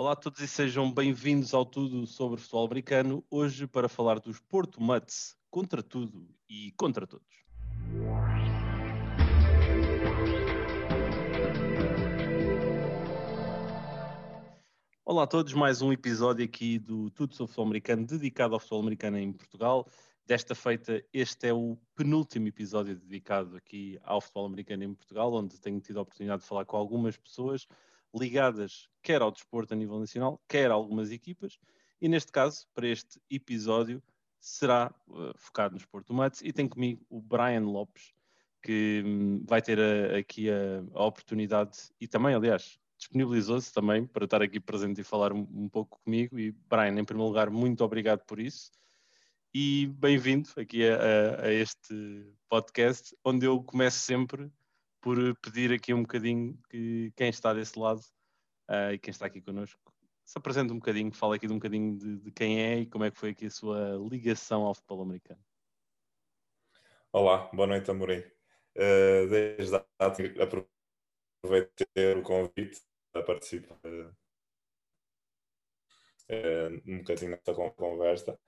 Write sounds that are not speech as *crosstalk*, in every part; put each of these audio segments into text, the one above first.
Olá a todos e sejam bem-vindos ao Tudo sobre Futebol Americano. Hoje para falar dos Porto Mutts, contra tudo e contra todos. Olá a todos, mais um episódio aqui do Tudo sobre Futebol Americano dedicado ao futebol americano em Portugal. Desta feita, este é o penúltimo episódio dedicado aqui ao futebol americano em Portugal, onde tenho tido a oportunidade de falar com algumas pessoas ligadas quer ao desporto a nível nacional, quer a algumas equipas, e neste caso, para este episódio, será uh, focado nos Porto Mates e tem comigo o Brian Lopes, que um, vai ter a, aqui a, a, oportunidade e também, aliás, disponibilizou-se também para estar aqui presente e falar um, um, pouco comigo. E Brian, em primeiro lugar, muito obrigado por isso e bem-vindo aqui a, a, este podcast, onde eu começo sempre por pedir aqui um bocadinho que quem está desse lado uh, e quem está aqui connosco se apresente um bocadinho, fala aqui de um bocadinho de, de, quem é e como é que foi aqui a sua ligação ao futebol americano. Olá, boa noite, Amorim. Uh, desde já aproveitei o convite para participar uh, um bocadinho nesta conversa.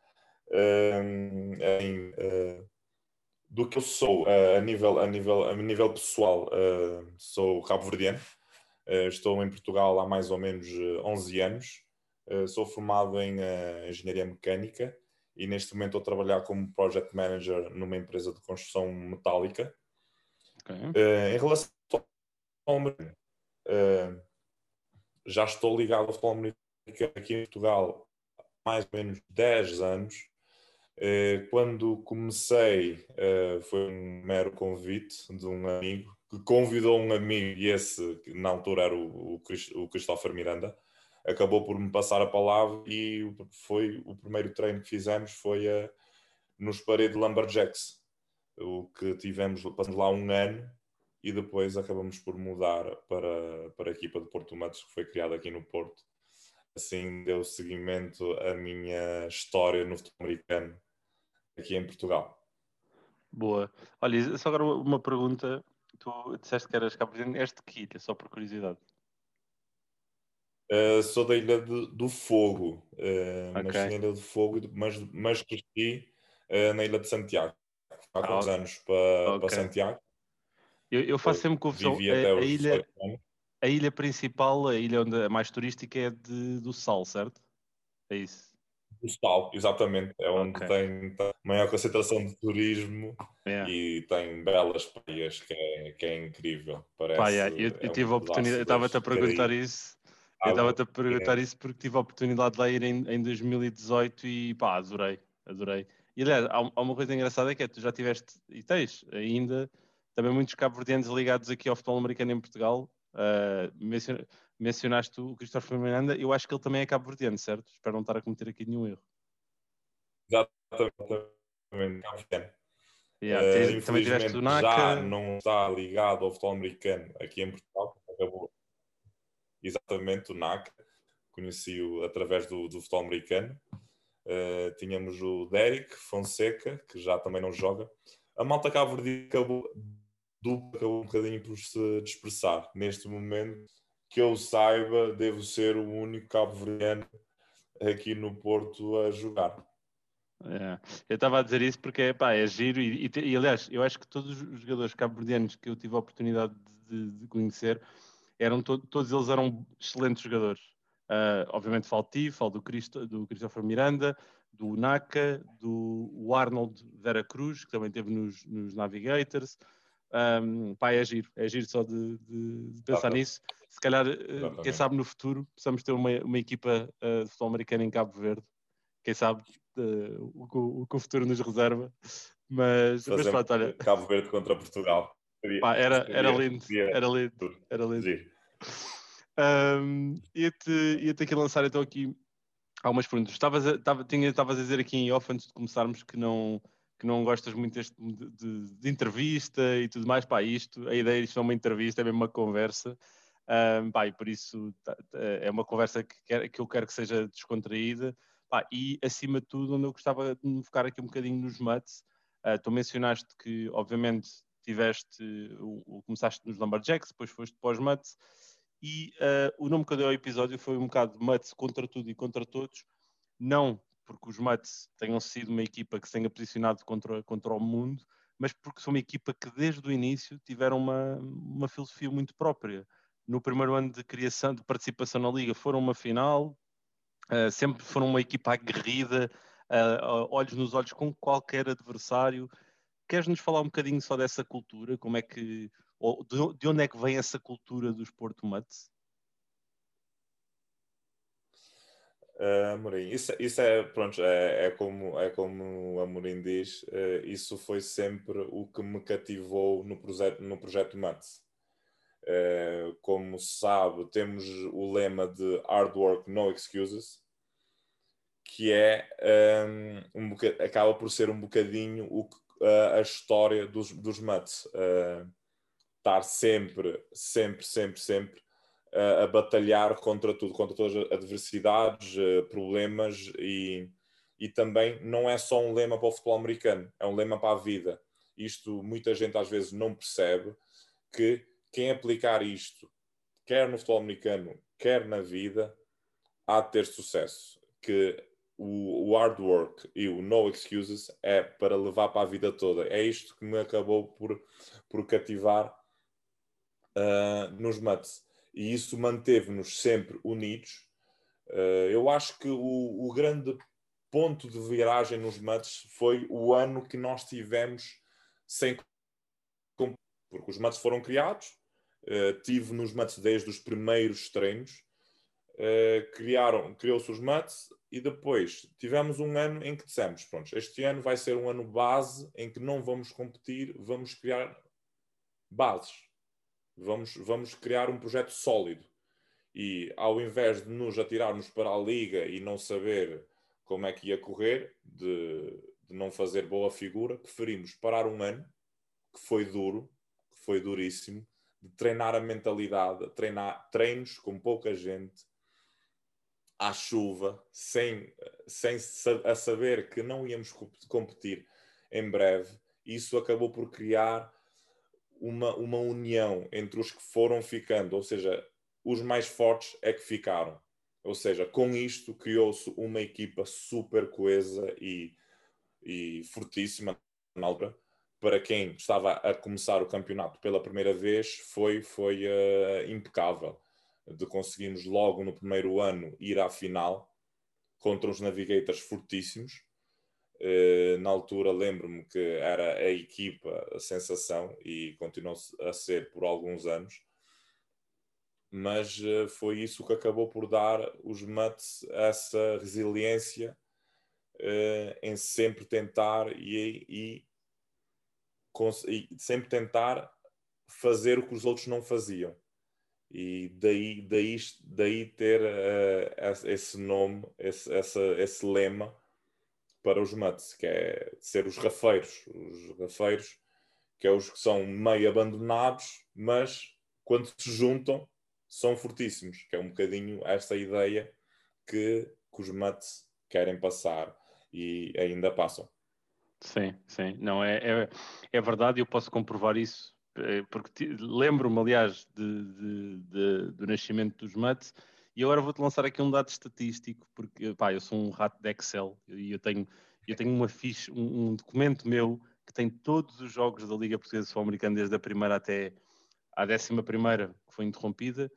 Uh, em, do que eu sou uh, a, nível, a, nível, a nível pessoal, uh, sou cabo-verdiano, uh, estou em Portugal há mais ou menos 11 anos, sou formado em engenharia mecânica e neste momento estou a trabalhar como project manager numa empresa de construção metálica. Okay. em relação ao já estou ligado ao futebol americano aqui em Portugal há mais ou menos 10 anos quando comecei, eh, foi um mero convite de um amigo que convidou um amigo, e esse, na altura era o, o Christopher Miranda, acabou por me passar a palavra e foi o primeiro treino que fizemos foi a, nos paredes Lumberjacks, o que tivemos, passamos lá um ano e depois acabamos por mudar para, para a equipa de Porto Matos, que foi criada aqui no Porto. Assim deu seguimento à minha história no futebol americano aqui em Portugal. Boa. Olha, só agora uma pergunta. Tu disseste que eras cabo és de que ilha, só por curiosidade? Uh, sou da Ilha de, do Fogo, uh, okay. nasci na Ilha do Fogo, mas, mas cresci uh, na Ilha de Santiago. Há ah, quantos anos para, okay. para Santiago? Eu, eu faço sempre confusão. A, a, ilha, a ilha principal, a ilha onde é mais turística é de, do Sal, certo? É isso. Postal, exatamente. É onde okay. tem, tem, maior concentração de turismo yeah. e tem belas praias, que é, que é incrível. Parece, Pá, yeah. eu, eu, tive a oportunidade, eu estava-te a perguntar isso. Eu estava-te a perguntar é. isso porque tive a oportunidade de lá ir em, em 2018 e pá, adorei, adorei. E aliás, há, há uma coisa engraçada que é tu já tiveste e tens ainda também muitos cabo-verdianos ligados aqui ao futebol americano em Portugal. Uh, mencionaste o Cristóvão Miranda, eu acho que ele também é cabo-verdiano, certo? Espero não estar a cometer aqui nenhum erro. Exatamente, cabo-verdiano. Yeah, uh, também tiveste o NACA. Já não está ligado ao futebol americano aqui em Portugal, acabou. Exatamente, o NACA. Conheci-o através do, do futebol americano. Uh, tínhamos o Derek Fonseca, que já também não joga. A malta Cabo Verde acabou, acabou um bocadinho por se dispersar. Neste momento, que eu saiba, devo ser o único cabo-verdiano aqui no Porto a jogar. É. Eu estava a dizer isso porque pá, é giro e, e, e, aliás, eu acho que todos os jogadores cabo-verdianos que eu tive a oportunidade de, de conhecer, eram to todos eles eram excelentes jogadores. Uh, obviamente falo de ti, falo do, Cristo, do Christopher Miranda, do Naka, do Arnold Vera Cruz, que também esteve nos, nos Navigators. Um, pá, é giro, é giro só de, de, pensar tá, nisso. Se calhar, eh, Exatamente. quem sabe no futuro, possamos ter uma, uma equipa uh, de futebol americano em Cabo Verde. Quem sabe uh, o, o, que o futuro nos reserva. Mas, mas pronto, olha. Cabo Verde contra Portugal. Pá, era, era lindo, era lindo, era lindo. Um, ia-te ia aqui lançar então aqui algumas perguntas. Estavas a, estavas a dizer aqui em off antes de começarmos que não que não gostas muito de, de, entrevista e tudo mais, pá, isto, a ideia isto é uma entrevista, é mesmo uma conversa, um, pá, e por isso tá, tá, é uma conversa que, quer, que eu quero que seja descontraída, pá, e acima de tudo, onde eu gostava de me focar aqui um bocadinho nos mats, uh, tu mencionaste que, obviamente, tiveste, o, começaste nos Lumberjacks, depois foste para os mats, E uh, o nome que eu dei ao episódio foi um bocado Mutts contra tudo e contra todos, não porque os Mutts tenham sido uma equipa que se tenha posicionado contra, contra o mundo, mas porque são uma equipa que desde o início tiveram uma, uma filosofia muito própria. No primeiro ano de criação, de participação na Liga, foram uma final, uh, sempre foram uma equipa aguerrida, uh, olhos nos olhos com qualquer adversário. Queres-nos falar um bocadinho só dessa cultura? Como é que, ou de onde é que vem essa cultura dos Porto Mutts? Uh, Amorim, isso, isso é, pronto, é, é, como, é como o Amorim diz, uh, isso foi sempre o que me cativou no projeto, no projeto Mats. Uh, como se sabe, temos o lema de Hard Work, No Excuses, que é um, um acaba por ser um bocadinho o, uh, a história dos, dos Mats. estar sempre, sempre, sempre, sempre a, batalhar contra tudo, contra todas as adversidades, eh, problemas e, e também não é só um lema para o futebol americano, é um lema para a vida. Isto muita gente às vezes não percebe que quem aplicar isto, quer no futebol americano, quer na vida, há de ter sucesso. Que o, hard work e o no excuses é para levar para a vida toda. É isto que me acabou por, por cativar uh, nos Mets e isso manteve-nos sempre unidos. Uh, eu acho que o, o, grande ponto de viragem nos mates foi o ano que nós tivemos sem porque os mates foram criados, uh, tive nos mates desde os primeiros treinos, uh, criaram, criou-se os mates e depois tivemos um ano em que dissemos, pronto, este ano vai ser um ano base em que não vamos competir, vamos criar bases Vamos, vamos criar um projeto sólido. E ao invés de nos atirarmos para a liga e não saber como é que ia correr, de, de não fazer boa figura, preferimos parar um ano, que foi duro, que foi duríssimo, de treinar a mentalidade, treinar treinos com pouca gente, à chuva, sem, sem a saber que não íamos competir em breve. Isso acabou por criar uma, uma união entre os que foram ficando, ou seja, os mais fortes é que ficaram. Ou seja, com isto criou-se uma equipa super coesa e, e fortíssima na altura. Para quem estava a começar o campeonato pela primeira vez, foi, foi uh, impecável. De conseguirmos logo no primeiro ano ir à final contra uns navigators fortíssimos na altura lembro-me que era a equipa a sensação e continuou a ser por alguns anos, mas eh, foi isso que acabou por dar os Mets essa resiliência uh, em sempre tentar e, e, e, sempre tentar fazer o que os outros não faziam. E daí, daí, daí ter uh, esse nome, esse, essa, esse lema para os Mets, que é ser os rafeiros. Os rafeiros, que é os que são meio abandonados, mas quando se juntam são fortíssimos, que é um bocadinho esta ideia que, que os Mets querem passar e ainda passam. Sim, sim, não é, é, é verdade, eu posso comprovar isso, eh, porque lembro-me, aliás, de, de, de, do nascimento dos Mets e agora vou-te lançar aqui um dado estatístico, porque pá, eu sou um rato de Excel e eu tenho, eu tenho uma ficha, um, um, documento meu que tem todos os jogos da Liga Portuguesa Sul-Americana, desde a primeira até à décima primeira, que foi interrompida.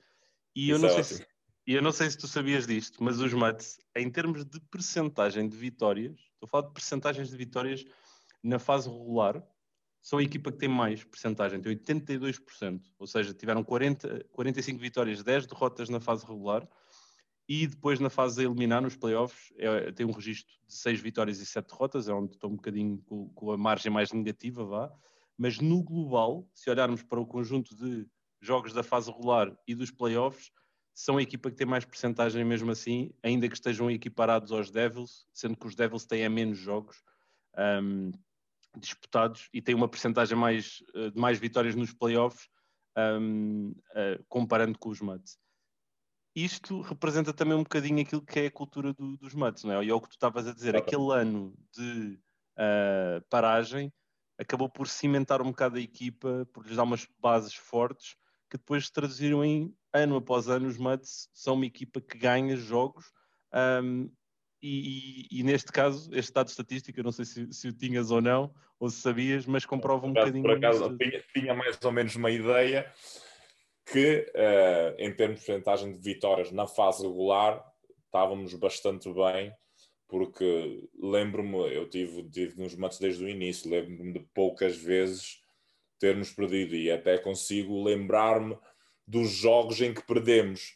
E eu, não sei se, eu não sei se tu sabias disto, mas os Mets, em termos de percentagem de vitórias, estou a falar de percentagens de vitórias na fase regular, são a equipa que tem mais percentagem, tem 82%, ou seja, tiveram 40, 45 vitórias, 10 derrotas na fase regular e depois na fase a eliminar, nos playoffs, é, tem um registro de 6 vitórias e 7 derrotas, é onde estou um bocadinho com, com, a margem mais negativa, vá. Mas no global, se olharmos para o conjunto de jogos da fase regular e dos playoffs, são a equipa que tem mais percentagem mesmo assim, ainda que estejam equiparados aos Devils, sendo que os Devils têm a menos jogos. Um, disputados e tem uma percentagem mais, eh, de mais vitórias nos playoffs um, uh, eh, comparando com os Mets. Isto representa também um bocadinho aquilo que é a cultura do, dos Mets, não é? E é o que tu estavas a dizer, aquele ano de uh, paragem acabou por cimentar um bocado a equipa, por lhes dar umas bases fortes que depois se traduziram em ano após ano. Os Mets são uma equipa que ganha jogos. Um, e, e, e, neste caso, este dado estatístico, eu não sei se, se o tinhas ou não, ou se sabias, mas comprova um por bocadinho. Por acaso, tinha, tinha, mais ou menos uma ideia que, uh, em termos de porcentagem de vitórias na fase regular, estávamos bastante bem, porque lembro-me, eu tive, tive nos matos desde o início, lembro-me de poucas vezes termos perdido e até consigo lembrar-me dos jogos em que perdemos.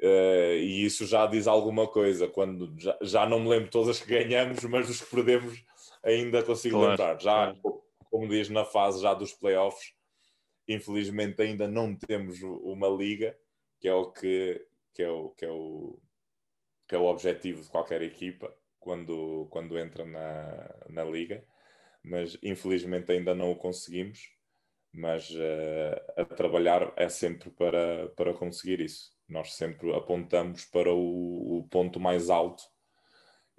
Uh, e isso já diz alguma coisa. Quando já, já não me lembro todas que ganhamos, mas os que perdemos ainda consigo claro, lembrar. Já, claro. como diz na fase já dos playoffs, infelizmente ainda não temos uma liga, que é o que, que é o, que é o, que é o objetivo de qualquer equipa quando, quando entra na, na liga, mas infelizmente ainda não o conseguimos. Mas uh, a trabalhar é sempre para, para conseguir isso. Nós sempre apontamos para o, o ponto mais alto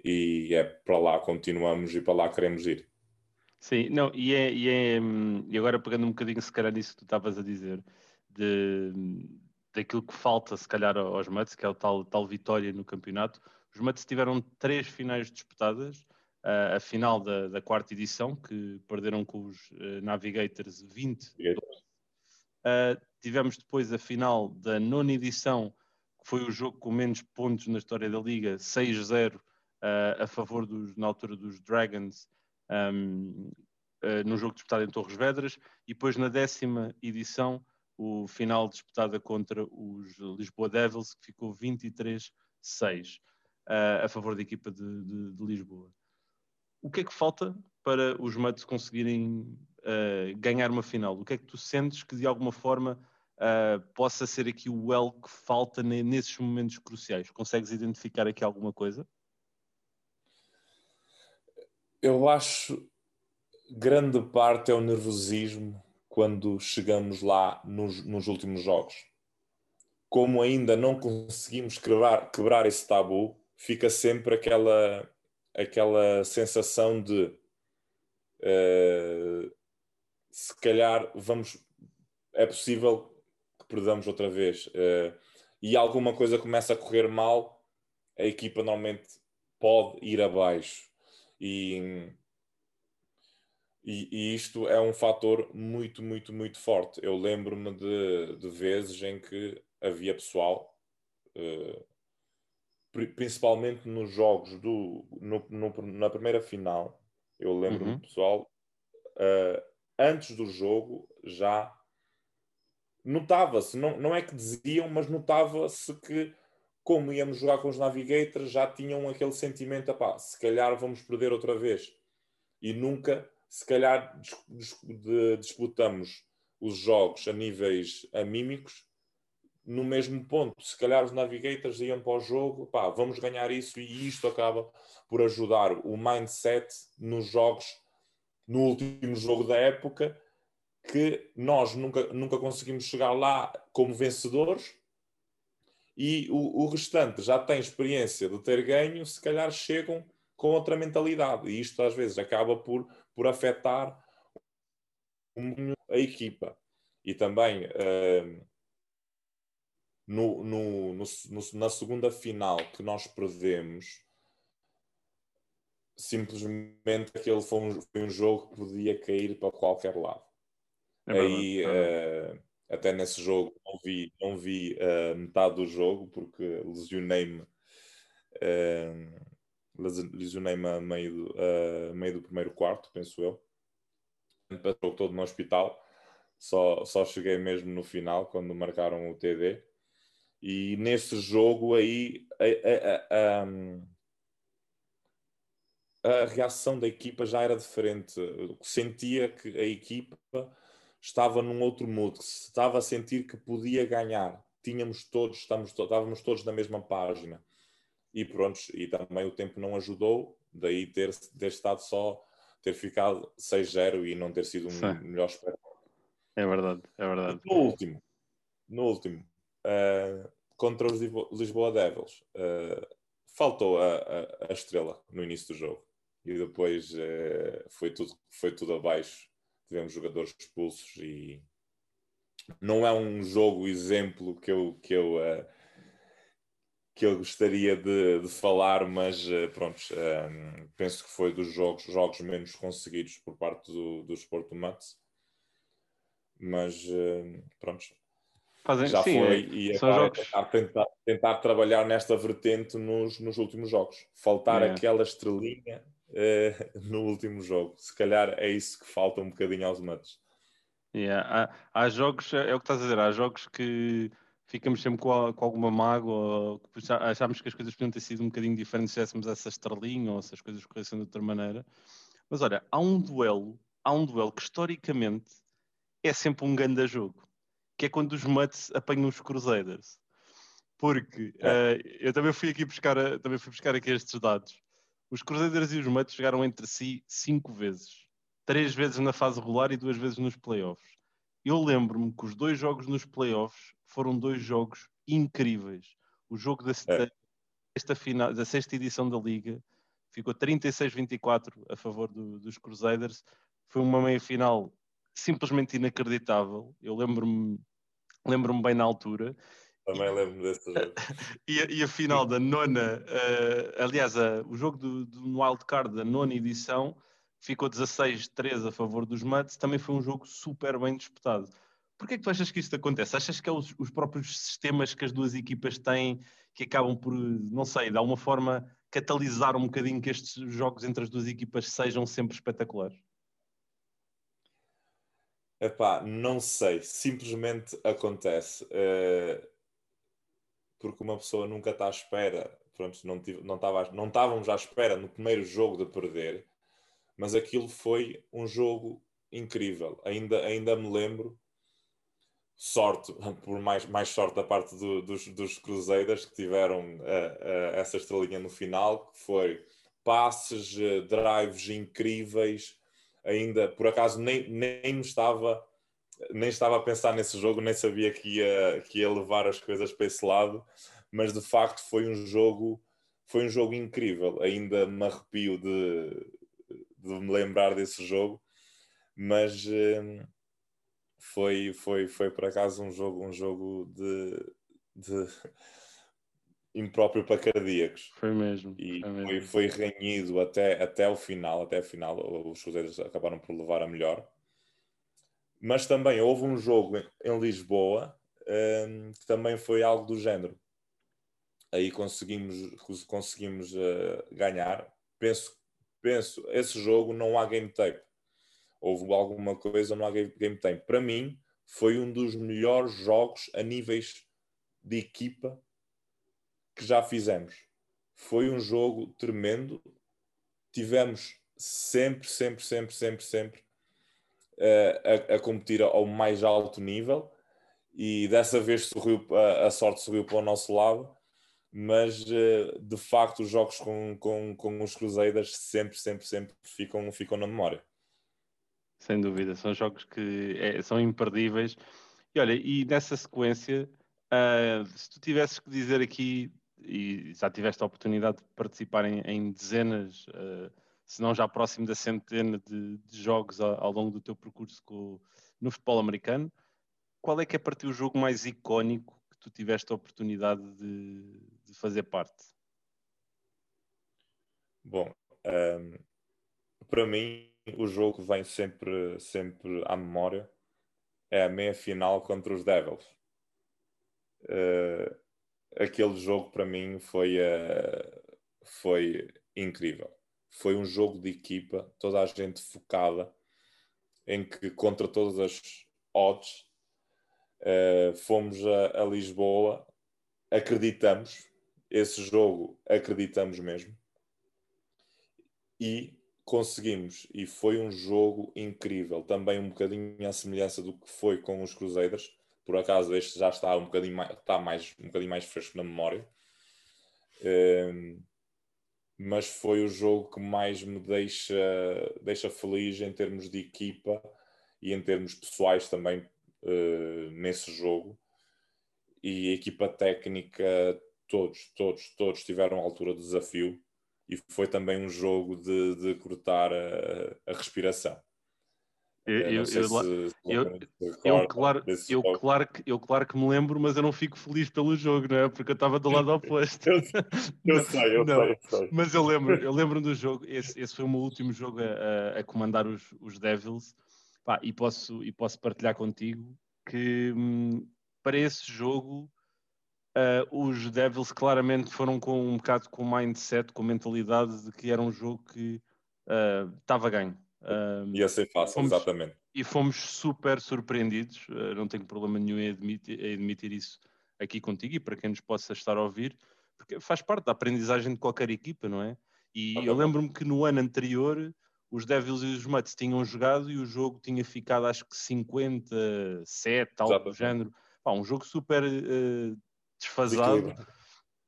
e é para lá continuamos e para lá queremos ir. Sim, não, e, é, e, é, e agora pegando um bocadinho, se calhar, nisso que tu estavas a dizer, de, daquilo que falta, se calhar, aos Mets, que é o tal, tal vitória no campeonato. Os Mets tiveram três finais disputadas, uh, a final da, da, quarta edição, que perderam com os uh, Navigators 20. Uh, tivemos depois a final da nona edição, que foi o jogo com menos pontos na história da Liga, 6-0 a favor dos, na altura dos Dragons, um, uh, num jogo disputado em Torres Vedras, e depois na décima edição, o final disputada contra os Lisboa Devils, que ficou 23-6 uh, ah, a favor da equipa de, de, de, Lisboa. O que é que falta para os Mets conseguirem uh, ganhar uma final? O que é que tu sentes que de alguma forma uh, possa ser aqui o L que falta nesses momentos cruciais? Consegues identificar aqui alguma coisa? eu acho grande parte é o nervosismo quando chegamos lá nos, nos últimos jogos. Como ainda não conseguimos quebrar, quebrar esse tabu, fica sempre aquela, aquela sensação de uh, se calhar vamos é possível perdamos outra vez uh, e alguma coisa começa a correr mal, a equipa normalmente pode ir abaixo e, e, e, isto é um fator muito, muito, muito forte. Eu lembro-me de, de vezes em que havia pessoal, uh, principalmente nos jogos do, no, no, na primeira final, eu lembro-me uhum. pessoal, uh, antes do jogo já notava-se, não, não é que diziam, mas notava-se que como íamos jogar com os Navigators, já tinham aquele sentimento, pá, se calhar vamos perder outra vez. E nunca, se calhar, disputamos os jogos a níveis amímicos no mesmo ponto. Se calhar os Navigators iam para o jogo, pá, vamos ganhar isso e isto acaba por ajudar o mindset nos jogos, no último jogo da época, que nós nunca, nunca conseguimos chegar lá como vencedores, e o, o restante já tem experiência de ter ganho, se calhar chegam com outra mentalidade. E isto às vezes acaba por, por afetar a equipa. E também uh, no, no, no, na segunda final que nós perdemos, simplesmente aquele foi um, foi um jogo que podia cair para qualquer lado. É Aí. Uh, até nesse jogo não vi, não vi uh, metade do jogo porque lesionei-me uh, lesionei-me a meio, do, uh, meio do primeiro quarto, penso eu. Passou todo no hospital. Só, só cheguei mesmo no final, quando marcaram o TD. E nesse jogo aí, a, a, a, a reação da equipa já era diferente. Eu sentia que a equipa estava num outro mood, que se estava a sentir que podia ganhar. Tínhamos todos, estamos, estávamos todos na mesma página. E pronto, e também o tempo não ajudou, daí ter, ter estado só, ter ficado 6-0 e não ter sido um Sim. melhor espetáculo. É verdade, é verdade. No último, no último, uh, contra os Lisboa Devils, uh, faltou a, a, a, estrela no início do jogo. E depois uh, foi, tudo, foi tudo abaixo tivemos jogadores expulsos e não é um jogo exemplo que eu, que eu, uh, que eu gostaria de, de falar, mas uh, pronto, uh, penso que foi dos jogos, jogos menos conseguidos por parte do, do Sport Mats. Mas pronto, Fazem, já sim, foi é, e agora jogos... tentar, tentar, tentar, trabalhar nesta vertente nos, nos últimos jogos. Faltar é. aquela estrelinha no último jogo. Se calhar é isso que falta um bocadinho aos matos. Yeah. Há, há, jogos, é o que estás a dizer, há jogos que ficamos sempre com, a, com alguma mágoa, achámos que as coisas podiam ter sido um bocadinho diferentes se tivéssemos essa estrelinha ou se as coisas corressem de outra maneira. Mas olha, há um duelo, há um duelo que historicamente é sempre um grande jogo, que é quando os Mutts apanham os Crusaders. Porque é. uh, eu também fui aqui buscar, também fui buscar aqui estes dados. Os Crusaders e os Mutts jogaram entre si cinco vezes três vezes na fase regular e duas vezes nos playoffs. Eu lembro-me que os dois jogos nos playoffs foram dois jogos incríveis. O jogo da, é. sexta, final, da sexta edição da Liga ficou 36-24 a favor do, dos Crusaders. Foi uma meia-final simplesmente inacreditável. Eu lembro-me lembro-me bem na altura. Também lembro-me desse jogo. *laughs* e, a, e, a, final da nona, uh, aliás, uh, o jogo do, do Wild Card da nona edição ficou 16-13 a favor dos Mets, também foi um jogo super bem disputado. Porquê é que tu achas que isto acontece? Achas que é os, os, próprios sistemas que as duas equipas têm que acabam por, não sei, de alguma forma catalisar um bocadinho que estes jogos entre as duas equipas sejam sempre espetaculares? Epá, não sei, simplesmente acontece. Uh, porque uma pessoa nunca está à espera, pronto, não, tive, não, estava, não estávamos à espera no primeiro jogo de perder, mas aquilo foi um jogo incrível. Ainda, ainda me lembro, sorte, *laughs* por mais, mais sorte da parte do, dos, dos Cruzeiros que tiveram uh, uh, essa estrelinha no final, que foi passes, uh, drives incríveis. Ainda, por acaso, nem, nem estava nem estava a pensar nesse jogo, nem sabia que ia, que ia levar as coisas para esse lado, mas de facto foi um jogo foi um jogo incrível. Ainda me arrepio de, de me lembrar desse jogo, mas hum, foi, foi, foi por acaso um jogo, um jogo de, de *laughs* impróprio para cardíacos. Foi mesmo. E foi, mesmo. foi, foi renhido até, até o final, até o final, os Cruzeiros acabaram por levar a melhor. Mas também houve um jogo em Lisboa um, que também foi algo do género. Aí conseguimos, conseguimos uh, ganhar. Penso penso, esse jogo não há game tape. Houve alguma coisa, não há game tape. Para mim, foi um dos melhores jogos a níveis de equipa que já fizemos. Foi um jogo tremendo. Tivemos sempre, sempre, sempre, sempre, sempre a, a competir ao mais alto nível e dessa vez sorriu, a, a sorte sorriu para o nosso lado mas eh, de facto os jogos com, com, com os Cruzeiros sempre, sempre, sempre ficam, ficam na memória. Sem dúvida, são jogos que é, são imperdíveis. E olha, e nessa sequência, uh, se tu tivesses que dizer aqui, e já tiveste a oportunidade de participar em, em dezenas, uh, se não já próximo da centena de, de jogos ao, ao, longo do teu percurso com, no futebol americano, qual é que é para ti o jogo mais icónico que tu tiveste a oportunidade de, de fazer parte? Bom, um, ehm, para mim o jogo vem sempre, sempre à memória é a meia final contra os Devils. Uh, aquele jogo para mim foi, uh, foi incrível. Foi um jogo de equipa, toda a gente focada, em que contra todas as odds uh, fomos a, a Lisboa, acreditamos, esse jogo acreditamos mesmo e conseguimos. E foi um jogo incrível, também um bocadinho à semelhança do que foi com os Cruzeiros. Por acaso este já está um bocadinho mais, está mais, um bocadinho mais fresco na memória. Ehm, mas foi o jogo que mais me deixa, deixa feliz em termos de equipa e em termos pessoais também uh, nesse jogo. E a equipa técnica todos, todos, todos tiveram a altura do desafio e foi também um jogo de, de cortar a, a respiração. Eu, eu, eu, eu, claro, eu, claro que, eu claro que me lembro, mas eu não fico feliz pelo jogo, não é? Porque eu estava do lado oposto. *laughs* eu, sei, eu, não, sei, eu sei. Mas eu lembro, eu lembro do jogo, esse, esse foi o meu último jogo a, a, a comandar os, os Devils, Pá, e, posso, e posso partilhar contigo que hum, para esse jogo uh, os Devils claramente foram com um bocado com o mindset, com a mentalidade de que era um jogo que estava uh, ganho. Uh, Ia ser fácil, fomos, exatamente. E fomos super surpreendidos, uh, não tenho problema nenhum em admitir, em admitir, isso aqui contigo e para quem nos possa estar a ouvir, porque faz parte da aprendizagem de qualquer equipa, não é? E eu lembro-me que no ano anterior os Devils e os Mutts tinham jogado e o jogo tinha ficado acho que 57, algo do género. Pá, um jogo super uh, desfasado,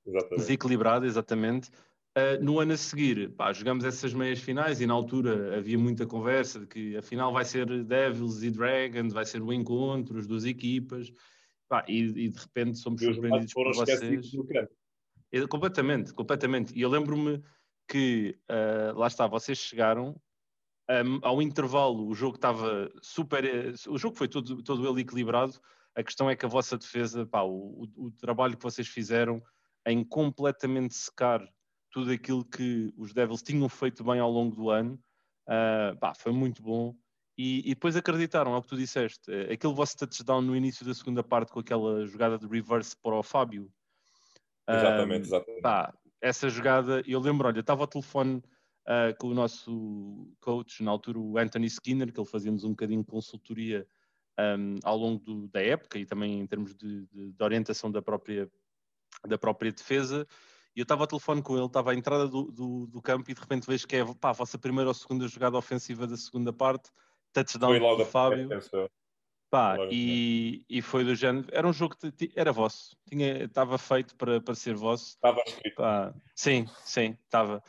exatamente. desequilibrado, exatamente. Uh, no ano a seguir, pá, jogamos essas meias finais e na altura havia muita conversa de que a final vai ser Devils e Dragons, vai ser o encontro, as duas equipas, pá, e, e, de repente somos e surpreendidos por vocês. É, completamente, completamente. E eu lembro-me que, uh, lá está, vocês chegaram um, ao intervalo, o jogo estava super. O jogo foi todo, todo ele equilibrado. A questão é que a vossa defesa, pá, o, o, o trabalho que vocês fizeram em completamente secar tudo aquilo que os Devils tinham feito bem ao longo do ano, uh, pá, foi muito bom. E, e, depois acreditaram, é o que tu disseste. Aquele vosso touchdown no início da segunda parte com aquela jogada de reverse para o Fábio. Exatamente, exatamente. Pá, essa jogada, eu lembro, olha, estava ao telefone uh, com o nosso coach, na altura o Anthony Skinner, que ele fazia-nos um bocadinho de consultoria um, ao longo do, da época e também em termos de, de, de, orientação da própria, da própria defesa. E eu estava ao telefone com ele, estava à entrada do, do, do, campo e de repente vejo que é pá, a vossa primeira ou segunda jogada ofensiva da segunda parte, touchdown do Fábio. Pá, e, e foi do género, era um jogo que era vosso, estava feito para, para ser vosso. Estava escrito. Pá, sim, sim, estava.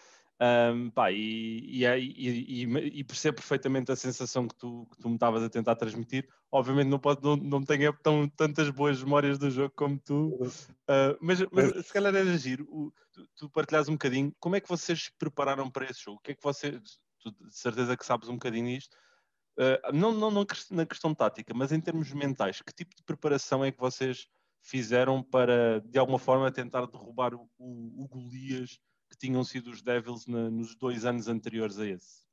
Um, pá, e, e, e, e, percebo perfeitamente a sensação que tu, que tu me estavas a tentar transmitir. Obviamente não, pode, não, não tenho tão, tantas boas memórias do jogo como tu, uh, mas, mas, se calhar era giro o, tu, tu partilhas um bocadinho como é que vocês se prepararam para esse jogo? O que é que vocês, tu, de certeza que sabes um bocadinho isto, uh, não, não, não na questão tática, mas em termos mentais, que tipo de preparação é que vocês fizeram para de alguma forma tentar derrubar o, o, o Golias? Que tinham sido os Devils na, nos dois anos anteriores a esse?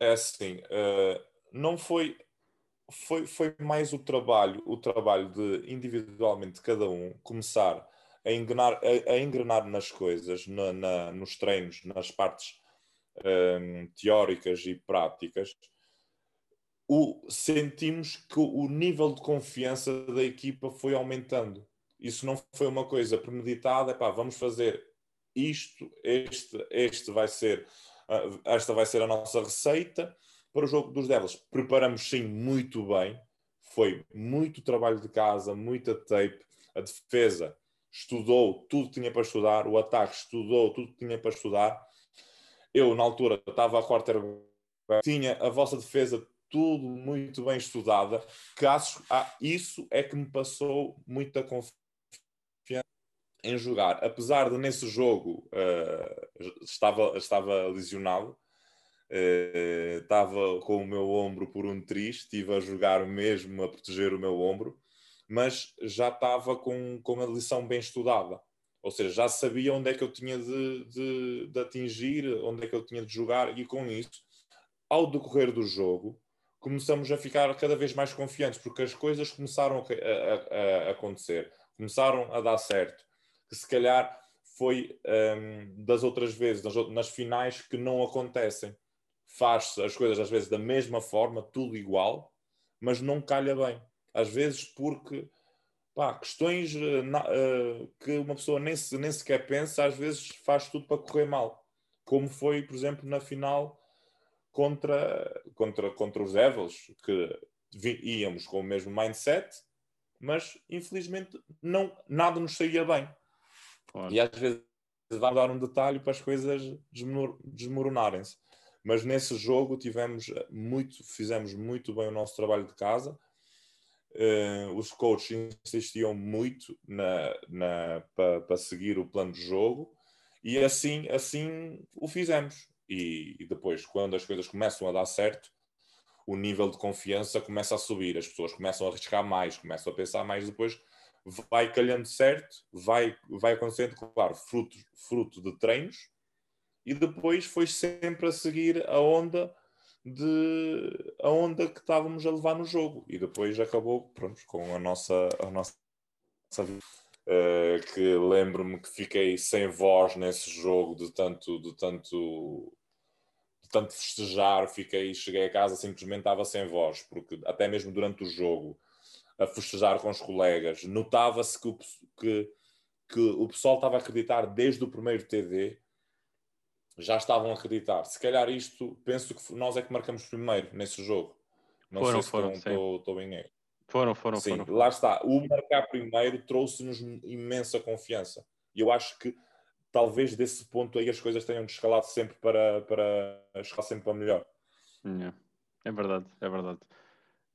É assim, uh, não foi, foi, foi mais o trabalho, o trabalho de individualmente cada um começar a engrenar, a, a engrenar nas coisas, na, na, nos treinos, nas partes um, ehm, teóricas e práticas, o, sentimos que o nível de confiança da equipa foi aumentando. Isso não foi uma coisa premeditada, pá, vamos fazer isto, este, este vai ser, uh, esta vai ser a nossa receita para o jogo dos Devils. Preparamos sim muito bem, foi muito trabalho de casa, muita tape, a defesa estudou tudo que tinha para estudar, o ataque estudou tudo que tinha para estudar. Eu, na altura, estava a quarterback, tinha a vossa defesa tudo muito bem estudada, que acho, ah, isso é que me passou muita confiança em jogar. Apesar de nesse jogo uh, estava, estava lesionado, uh, estava com o meu ombro por um triz, estive a jogar mesmo a proteger o meu ombro, mas já estava com, com a lição bem estudada. Ou seja, já sabia onde é que eu tinha de, de, de atingir, onde é que eu tinha de jogar, e com isso, ao decorrer do jogo, começamos a ficar cada vez mais confiantes, porque as coisas começaram a, a, a acontecer, começaram a dar certo que se calhar foi um, das outras vezes, nas, nas finais, que não acontecem. Faz-se as coisas às vezes da mesma forma, tudo igual, mas não calha bem. Às vezes porque pá, questões uh, na, uh, que uma pessoa nem, se, nem sequer pensa, às vezes faz tudo para correr mal. Como foi, por exemplo, na final contra, contra, contra os Devils, que íamos com o mesmo mindset, mas infelizmente não, nada nos saía bem. Claro. E às vezes vai dar um detalhe para as coisas desmoronarem-se. Mas nesse jogo tivemos muito, fizemos muito bem o nosso trabalho de casa. Uh, os coaches insistiam muito para, para seguir o plano de jogo e assim, assim o fizemos. E, e, depois, quando as coisas começam a dar certo, o nível de confiança começa a subir, as pessoas começam a arriscar mais, começam a pensar mais, depois vai calhando certo, vai, vai acontecendo, claro, fruto, fruto de treinos, e depois foi sempre a seguir a onda de a onda que estávamos a levar no jogo. E depois acabou pronto, com a nossa a nossa uh, que lembro-me que fiquei sem voz nesse jogo de tanto de tanto de tanto festejar fiquei cheguei a casa simplesmente estava sem voz porque até mesmo durante o jogo a festejar com os colegas notava-se que o, que, que o pessoal estava a acreditar desde o primeiro TD já estavam a acreditar. Se calhar isto, penso que nós é que marcamos primeiro nesse jogo. Não foram, sei se foram, estou, em erro. Foram, foram, sim, foram. lá está. O marcar primeiro trouxe-nos imensa confiança. E eu acho que talvez desse ponto aí as coisas tenham descalado sempre para, para chegar sempre para melhor. É verdade, é verdade.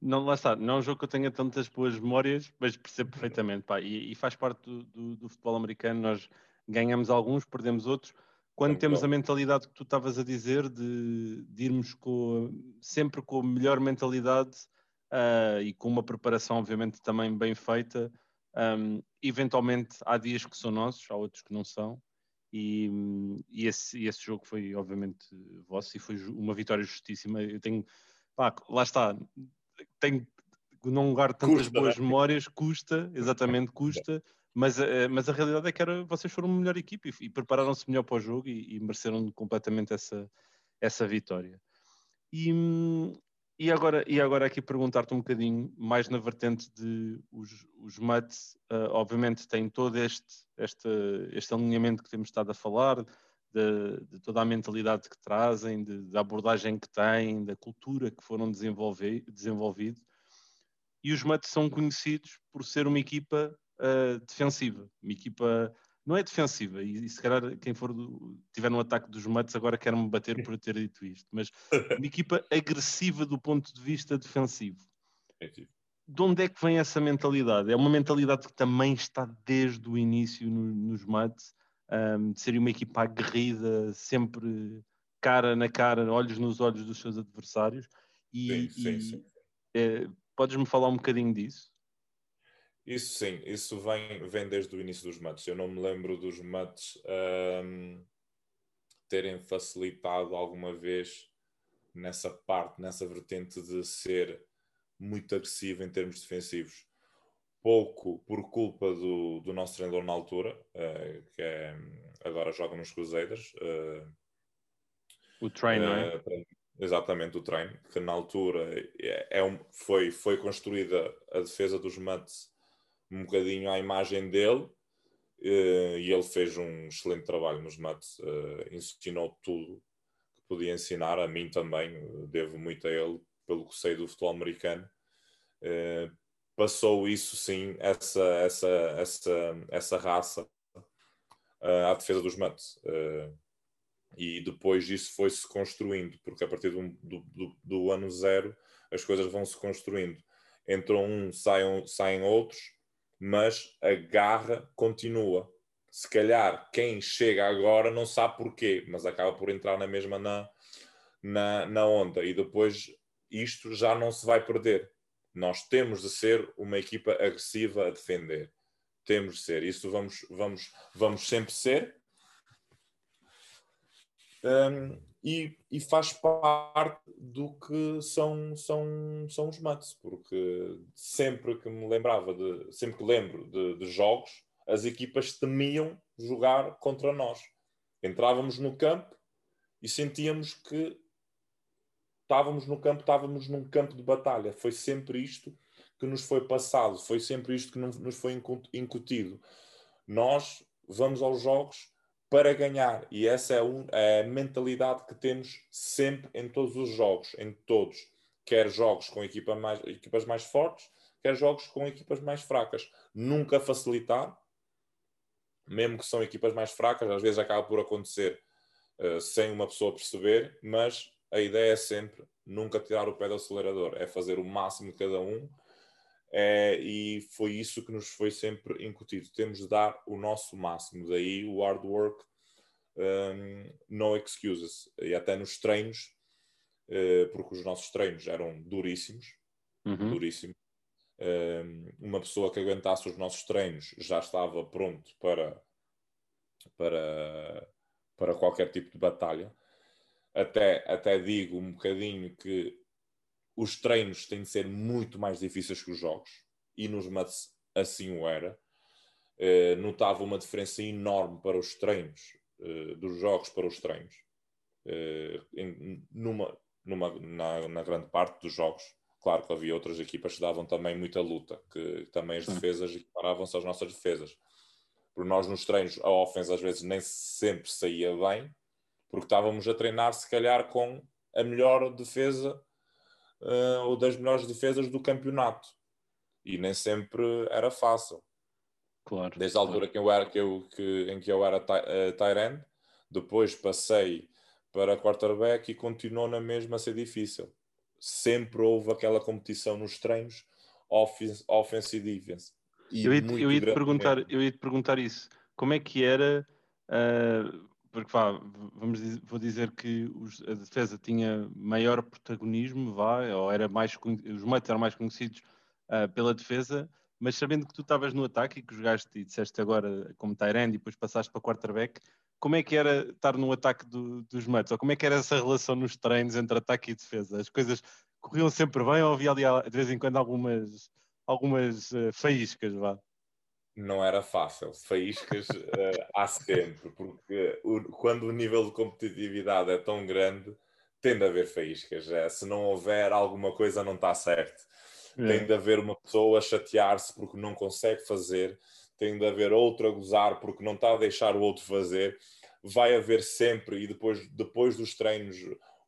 Não, lá está, não é um jogo que eu tenha tantas boas memórias, mas percebo perfeitamente. Pá, e, e faz parte do, do, do futebol americano. Nós ganhamos alguns, perdemos outros quando temos a mentalidade que tu estavas a dizer de, de irmos com, sempre com a melhor mentalidade uh, e com uma preparação, obviamente, também bem feita, um, eventualmente há dias que são nossos, há outros que não são. E, e esse, esse jogo foi, obviamente, vosso e foi uma vitória justíssima. Eu tenho, pá, lá está, tenho não guardo tantas custa, boas né? memórias, custa, exatamente custa, mas, eh, mas a realidade é que era, vocês foram uma melhor equipe e, e prepararam-se melhor para o jogo e, e, mereceram completamente essa, essa vitória. E, e, agora, e agora aqui perguntar-te um bocadinho mais na vertente de os, os Mets, uh, obviamente têm todo este, este, este alinhamento que temos estado a falar, de, de toda a mentalidade que trazem, de, da abordagem que têm, da cultura que foram desenvolver, desenvolvido. E os Mets são conhecidos por ser uma equipa uh, defensiva. Uma equipa não é defensiva, e, e se calhar quem for do, tiver no ataque dos matos agora quer-me bater por ter dito isto, mas *laughs* uma equipa agressiva do ponto de vista defensivo. De onde é que vem essa mentalidade? É uma mentalidade que também está desde o início no, nos matos, um, de ser uma equipa aguerrida, sempre cara na cara, olhos nos olhos dos seus adversários. E, sim, sim, e sim. É, podes-me falar um bocadinho disso? Isso sim, isso vem, vem desde o início dos mates. Eu não me lembro dos mates um, terem facilitado alguma vez nessa parte, nessa vertente de ser muito agressivo em termos defensivos. Pouco por culpa do, do nosso treinador na altura, uh, que é, agora joga nos Cruzeiros. O treino, é? Eh, exatamente, o treino, que na altura é, é um, foi, foi construída a defesa dos Mets um bocadinho à imagem dele uh, e ele fez um excelente trabalho nos mates, uh, ensinou tudo que podia ensinar, a mim também, devo muito a ele, pelo que sei do futebol americano. Uh, passou isso sim, essa, essa, essa, essa raça à defesa dos mates. e depois isso foi-se construindo, porque a partir do, do, do, ano zero as coisas vão se construindo. Entrou um, saem, saem outros, mas a garra continua. Se calhar quem chega agora não sabe porquê, mas acaba por entrar na mesma na, na, na onda e depois isto já não se vai perder. Nós temos de ser uma equipa agressiva a defender. Temos de ser. Isso vamos, vamos, vamos sempre ser. Um, e, e, faz parte do que são, são, são os mates, porque sempre que me lembrava de, sempre que lembro de, de, jogos, as equipas temiam jogar contra nós. Entrávamos no campo e sentíamos que estávamos no campo, estávamos num campo de batalha. Foi sempre isto que nos foi passado, foi sempre isto que nos foi incutido. Nós vamos aos jogos para ganhar. E essa é, é a mentalidade que temos sempre em todos os jogos, em todos. Quer jogos com equipa mais, equipas mais fortes, quer jogos com equipas mais fracas. Nunca facilitar, mesmo que são equipas mais fracas, às vezes acaba por acontecer uh, sem uma pessoa perceber, mas a ideia é sempre nunca tirar o pé do acelerador, é fazer o máximo de cada um é, e foi isso que nos foi sempre incutido. Temos de dar o nosso máximo. Daí o hard work, um, no excuses. E até nos treinos, uh, porque os nossos treinos eram duríssimos, Uhum. duríssimos. Um, uma pessoa que aguentasse os nossos treinos já estava pronto para, para, para qualquer tipo de batalha. Até, até digo um bocadinho que os treinos têm de ser muito mais difíceis que os jogos, e nos mats assim o era. Uh, notava uma diferença enorme para os treinos, uh, dos jogos para os treinos, uh, em, numa, numa, na, na grande parte dos jogos Claro que havia outras equipas que davam também muita luta, que também as defesas equiparavam-se às nossas defesas. Por nós nos treinos, a ofensa às vezes nem sempre saía bem, porque estávamos a treinar se calhar com a melhor defesa uh, ou das melhores defesas do campeonato. E nem sempre era fácil. Claro. Desde a altura que eu era, que eu, que, em que eu era uh, Tyrant, depois passei para quarterback e continuou na mesma a ser difícil sempre houve aquela competição nos treinos, offense, offense e defense. E eu ia-te ia perguntar, eu ia -te perguntar isso. Como é que era? Uh, porque vá, vamos dizer, vou dizer que os, a defesa tinha maior protagonismo, vá, ou era mais os mates eram mais conhecidos uh, pela defesa, mas sabendo que tu estavas no ataque e que jogaste e disseste agora como Tyrande e depois passaste para quarterback, como é que era estar no ataque do, dos Mets? Ou como é que era essa relação nos treinos entre ataque e defesa? As coisas corriam sempre bem ou havia ali de vez em quando algumas, algumas uh, faíscas, vá? Não era fácil. Faíscas uh, há sempre, porque o, quando o nível de competitividade é tão grande, tende a haver faíscas. É, se não houver, alguma coisa não está certo. É. Tem de haver uma pessoa a chatear-se porque não consegue fazer tem de haver outro a gozar porque não está a deixar o outro fazer. Vai haver sempre, e depois, depois dos treinos,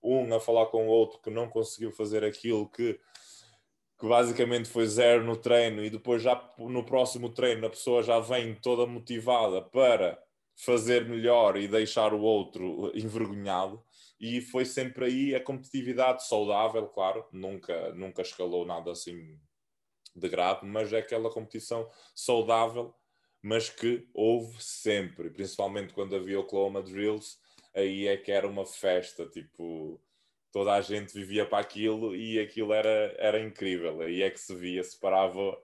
um a falar com o outro que não conseguiu fazer aquilo que, que basicamente foi zero no treino, e depois já no próximo treino a pessoa já vem toda motivada para fazer melhor e deixar o outro envergonhado. E foi sempre aí a competitividade saudável, claro, nunca, nunca escalou nada assim de grave, mas é aquela competição saudável, mas que houve sempre, principalmente quando havia o Oklahoma Drills, aí é que era uma festa, tipo, toda a gente vivia para aquilo e aquilo era, era incrível, aí é que se via, separava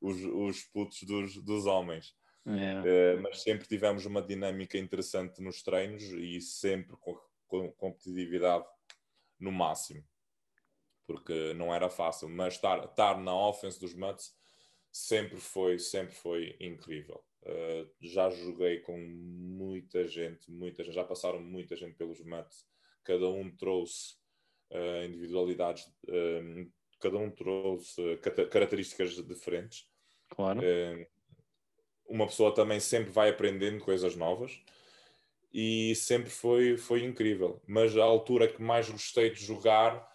os, os putos dos, dos homens. Uh, mas sempre tivemos uma dinâmica interessante nos treinos e sempre com, com competitividade no máximo porque não era fácil, mas estar, estar na offense dos Mets sempre foi, sempre foi incrível. Uh, já joguei com muita gente, muita gente, já passaram muita gente pelos Mets, cada um trouxe uh, individualidades, uh, cada um trouxe características diferentes. Claro. uma pessoa também sempre vai aprendendo coisas novas e sempre foi, foi incrível. Mas a altura que mais gostei de jogar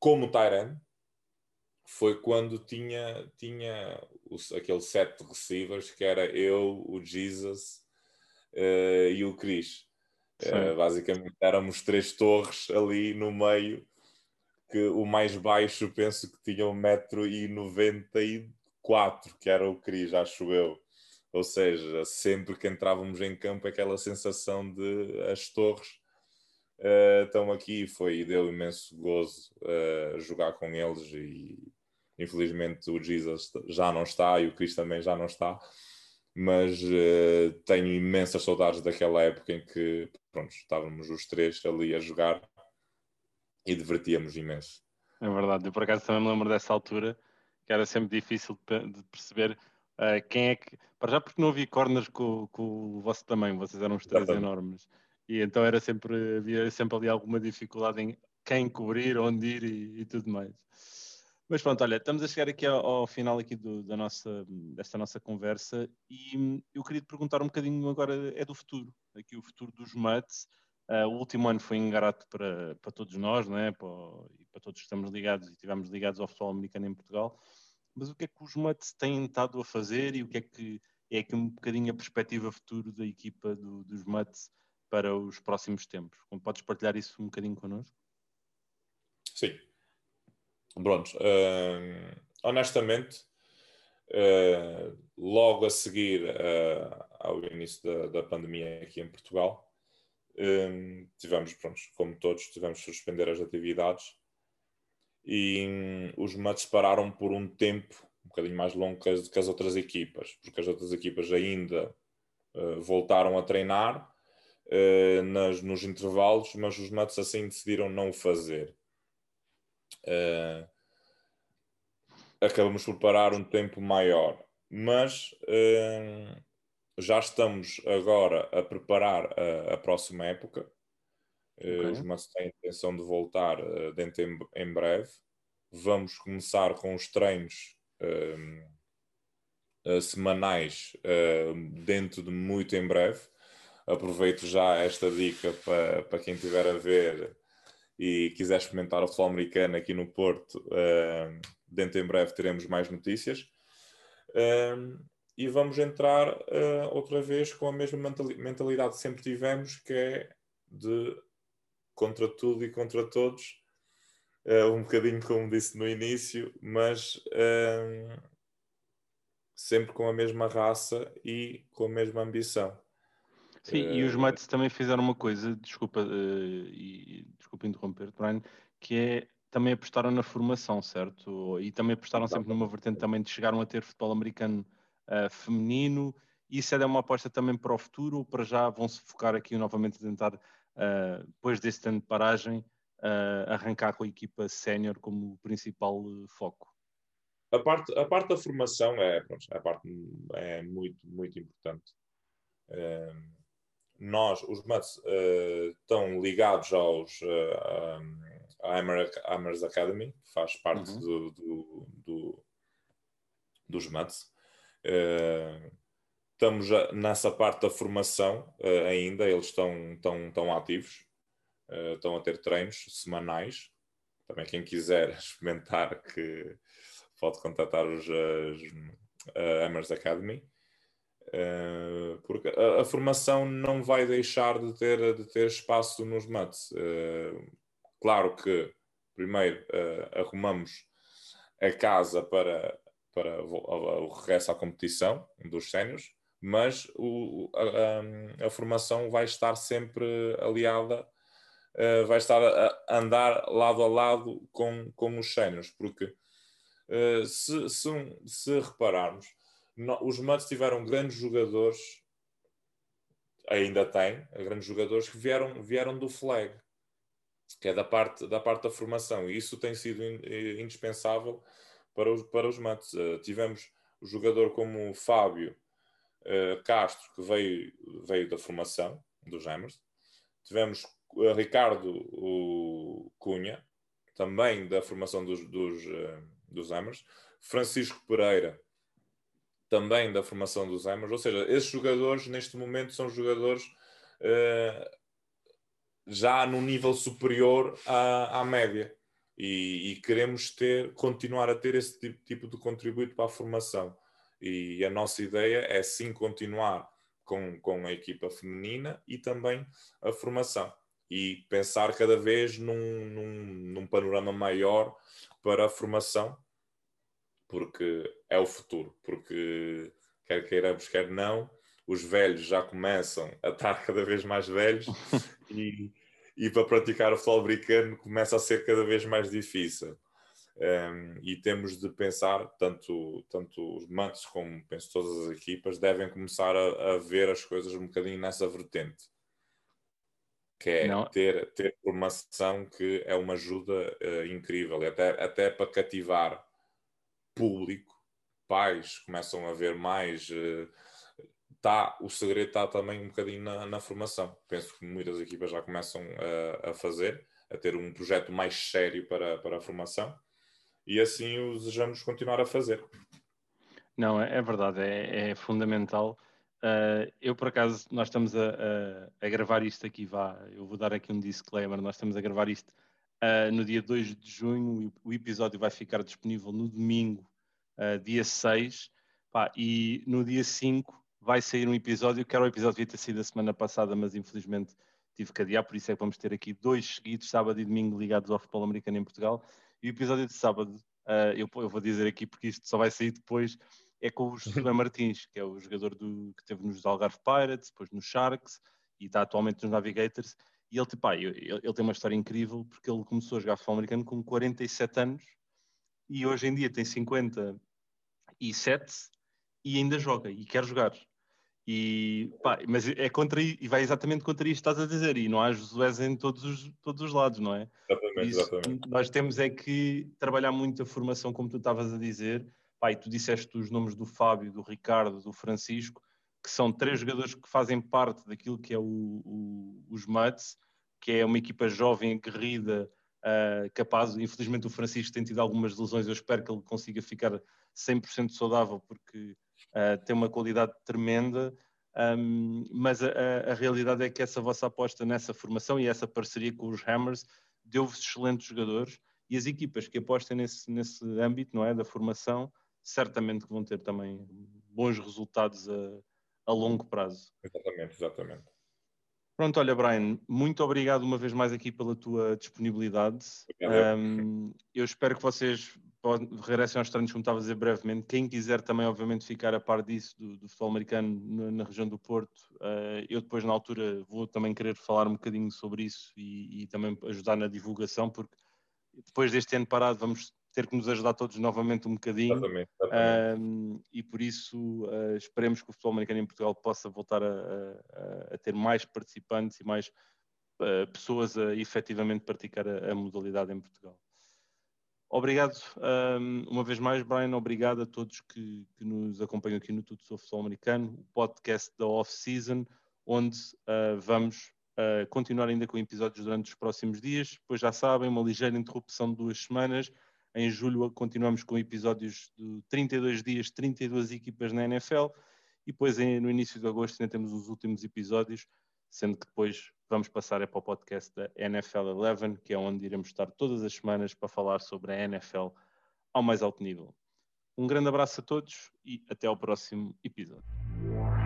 como Tyran foi quando tinha, tinha os, aquele set de receivers que era eu, o Jesus uh, e o Chris. Uh, basicamente éramos três torres ali no meio, que o mais baixo penso que tinha 1,94m, que era o Chris, acho eu. Ou seja, sempre que entrávamos em campo, aquela sensação de as torres uh, estão aqui. Foi deu imenso gozo uh, jogar com eles e infelizmente o Jesus já não está e o Chris também já não está mas uh, tenho imensas saudades daquela época em que pronto, estávamos os três ali a jogar e divertíamos imenso. É verdade, eu por acaso também me lembro dessa altura que era sempre difícil de perceber uh, quem é que. Para já porque não havia corners com, com o vosso tamanho, vocês eram os três enormes e então era sempre, havia sempre ali alguma dificuldade em quem cobrir, onde ir e, e tudo mais. Mas pronto, olha, estamos a chegar aqui ao, ao final aqui do, da nossa, desta nossa conversa e eu queria te perguntar um bocadinho agora, é do futuro, aqui o futuro dos MUTs. Uh, o último ano foi ingrato para, para todos nós, não é? para, e para todos que estamos ligados e estivemos ligados ao futebol americano em Portugal. Mas o que é que os MUTs têm estado a fazer e o que é que é aqui um bocadinho a perspectiva futuro da equipa do, dos MUTs para os próximos tempos. Podes partilhar isso um bocadinho connosco? Sim. Pronto. Uh, honestamente, uh, logo a seguir uh, ao início da, da, pandemia aqui em Portugal, tivemos, pronto, como todos, tivemos de suspender as atividades e um, os Mets pararam por um tempo um bocadinho mais longo que as, que as outras equipas, porque as outras equipas ainda uh, voltaram a treinar nas, nos intervalos, mas os Mets assim decidiram não o fazer. Uh, acabamos por parar um tempo maior, mas já estamos agora a preparar a, a próxima época. Eh, okay. Os Mets têm a intenção de voltar uh, dentro em, em, breve. Vamos começar com os treinos uh, semanais dentro de muito em breve. Aproveito já esta dica para, para quem estiver a ver e quiser experimentar o futebol americano aqui no Porto. dentro em breve teremos mais notícias e vamos entrar uh, outra vez com a mesma mentalidade que sempre tivemos, que é de contra tudo e contra todos, uh, um bocadinho como disse no início, mas uh, sempre com a mesma raça e com a mesma ambição. Sim, e os Mets também fizeram uma coisa, desculpa, e, desculpa interromper, Brian, que é também apostaram na formação, certo? E também apostaram sempre numa vertente também de chegaram a ter futebol americano uh, feminino. Isso é uma aposta também para o futuro ou para já vão se focar aqui novamente a tentar, uh, depois desse ano de paragem, uh, arrancar com a equipa sénior como principal foco? A parte, a parte da formação é, pronto, a parte é muito, muito importante. Nós, os Mets, estão ligados aos um, Amers Academy, que faz parte uhum. do, do, do, dos Mets. Uh, estamos nessa parte da formação ainda, eles estão, estão, estão ativos, estão a ter treinos semanais. Também quem quiser *laughs* experimentar que pode contatar os, Amers Academy. Uh, porque a, a, formação não vai deixar de ter, de ter espaço nos MUTs. Uh, claro que primeiro uh, arrumamos a casa para para o, regresso à competição dos sénios, mas o, a, a, a, formação vai estar sempre aliada, vai estar a, andar lado a lado com, com os sénios, porque se, se, se, repararmos, os Mets tiveram grandes jogadores, ainda têm, grandes jogadores que vieram, vieram do flag, que é da parte, da parte da formação, e isso tem sido indispensável para os, para os mates. Uh, tivemos o jogador como o Fábio uh, Castro, que veio, veio da formação dos Hammers. Tivemos uh, Ricardo o Cunha, também da formação dos, dos, dos Hammers. Francisco Pereira, também da formação dos Hammers. Ou seja, esses jogadores, neste momento, são jogadores já no nível superior à, à média e, e, queremos ter, continuar a ter esse tipo, tipo, de contributo para a formação. E a nossa ideia é sim continuar com, com a equipa feminina e também a formação. E pensar cada vez num, num, num panorama maior para a formação, porque é o futuro. Porque quer queiramos, quer não, os velhos já começam a estar *laughs* cada vez mais velhos *laughs* e, e para praticar o futebol americano começa a ser cada vez mais difícil. Um, e temos de pensar, tanto, tanto os Mantos como penso todas as equipas, devem começar a, a ver as coisas um bocadinho nessa vertente. Que é ter, ter formação que é uma ajuda uh, incrível, até, até para cativar público, pais começam a ver mais. Uh, tá, o segredo está também um bocadinho na, na, formação. Penso que muitas equipas já começam a, a, fazer, a ter um projeto mais sério para, para a formação e assim o desejamos continuar a fazer. Não, é, é verdade, é, é fundamental. Uh, eu, por acaso, nós estamos a, a, a, gravar isto aqui, vá, eu vou dar aqui um disclaimer, nós estamos a gravar isto uh, no dia 2 de junho, o episódio vai ficar disponível no domingo, uh, dia 6, pá, e no dia 5 vai sair um episódio, que era o episódio que ia ter sido a semana passada, mas infelizmente tive que adiar, por isso é que vamos ter aqui dois seguidos, sábado e domingo, ligados ao futebol americano em Portugal. E o episódio de sábado, uh, eu, eu, vou dizer aqui porque isto só vai sair depois, é com o José *laughs* Martins, que é o jogador do, que teve nos Algarve Pirates, depois nos Sharks, e está atualmente nos Navigators. E ele, tipo, ele, ele tem uma história incrível porque ele começou a jogar futebol americano com 47 anos e hoje em dia tem 57 e ainda joga e quer jogar. E, pá, mas é contra e vai exatamente contra isto que estás a dizer, e não há Josué em todos os, todos os lados, não é? Exatamente, Isso, exatamente. Nós temos é que trabalhar muito a formação, como tu estavas a dizer. Pá, e tu disseste os nomes do Fábio, do Ricardo, do Francisco, que são três jogadores que fazem parte daquilo que é o, o, os Muds, que é uma equipa jovem, aguerrida, uh, capaz. Infelizmente o Francisco tem tido algumas lesões, eu espero que ele consiga ficar 100% saudável, porque uh, tem uma qualidade tremenda. Um, mas a, a, realidade é que essa vossa aposta nessa formação e essa parceria com os Hammers deu-vos excelentes jogadores e as equipas que apostem nesse, nesse âmbito, não é, da formação, certamente vão ter também bons resultados a, a longo prazo. Exatamente, exatamente. Pronto, olha, Brian, muito obrigado uma vez mais aqui pela tua disponibilidade. Um, eu espero que vocês regressem aos treinos, como estava a dizer brevemente. Quem quiser também, obviamente, ficar a par disso, do, do futebol americano na, região do Porto, uh, eu depois, na altura, vou também querer falar um bocadinho sobre isso e, e, também ajudar na divulgação, porque depois deste ano parado vamos ter que nos ajudar todos novamente um bocadinho. Exatamente, exatamente. Um, e por isso uh, esperemos que o futebol americano em Portugal possa voltar a, a, a ter mais participantes e mais uh, pessoas a efetivamente praticar a, a modalidade em Portugal. Obrigado um, uma vez mais, Brian. Obrigado a todos que, que nos acompanham aqui no Tudo sobre Futebol Americano, o podcast da Off-Season, onde uh, vamos continuar ainda com episódios durante os próximos dias. Pois já sabem, uma ligeira interrupção de duas semanas. Em julho continuamos com episódios de 32 dias, 32 equipas na NFL. E depois, no início de agosto, ainda temos os últimos episódios, sendo que depois vamos passar é para o podcast da NFL 11, que é onde iremos estar todas as semanas para falar sobre a NFL ao mais alto nível. Um grande abraço a todos e até ao próximo episódio.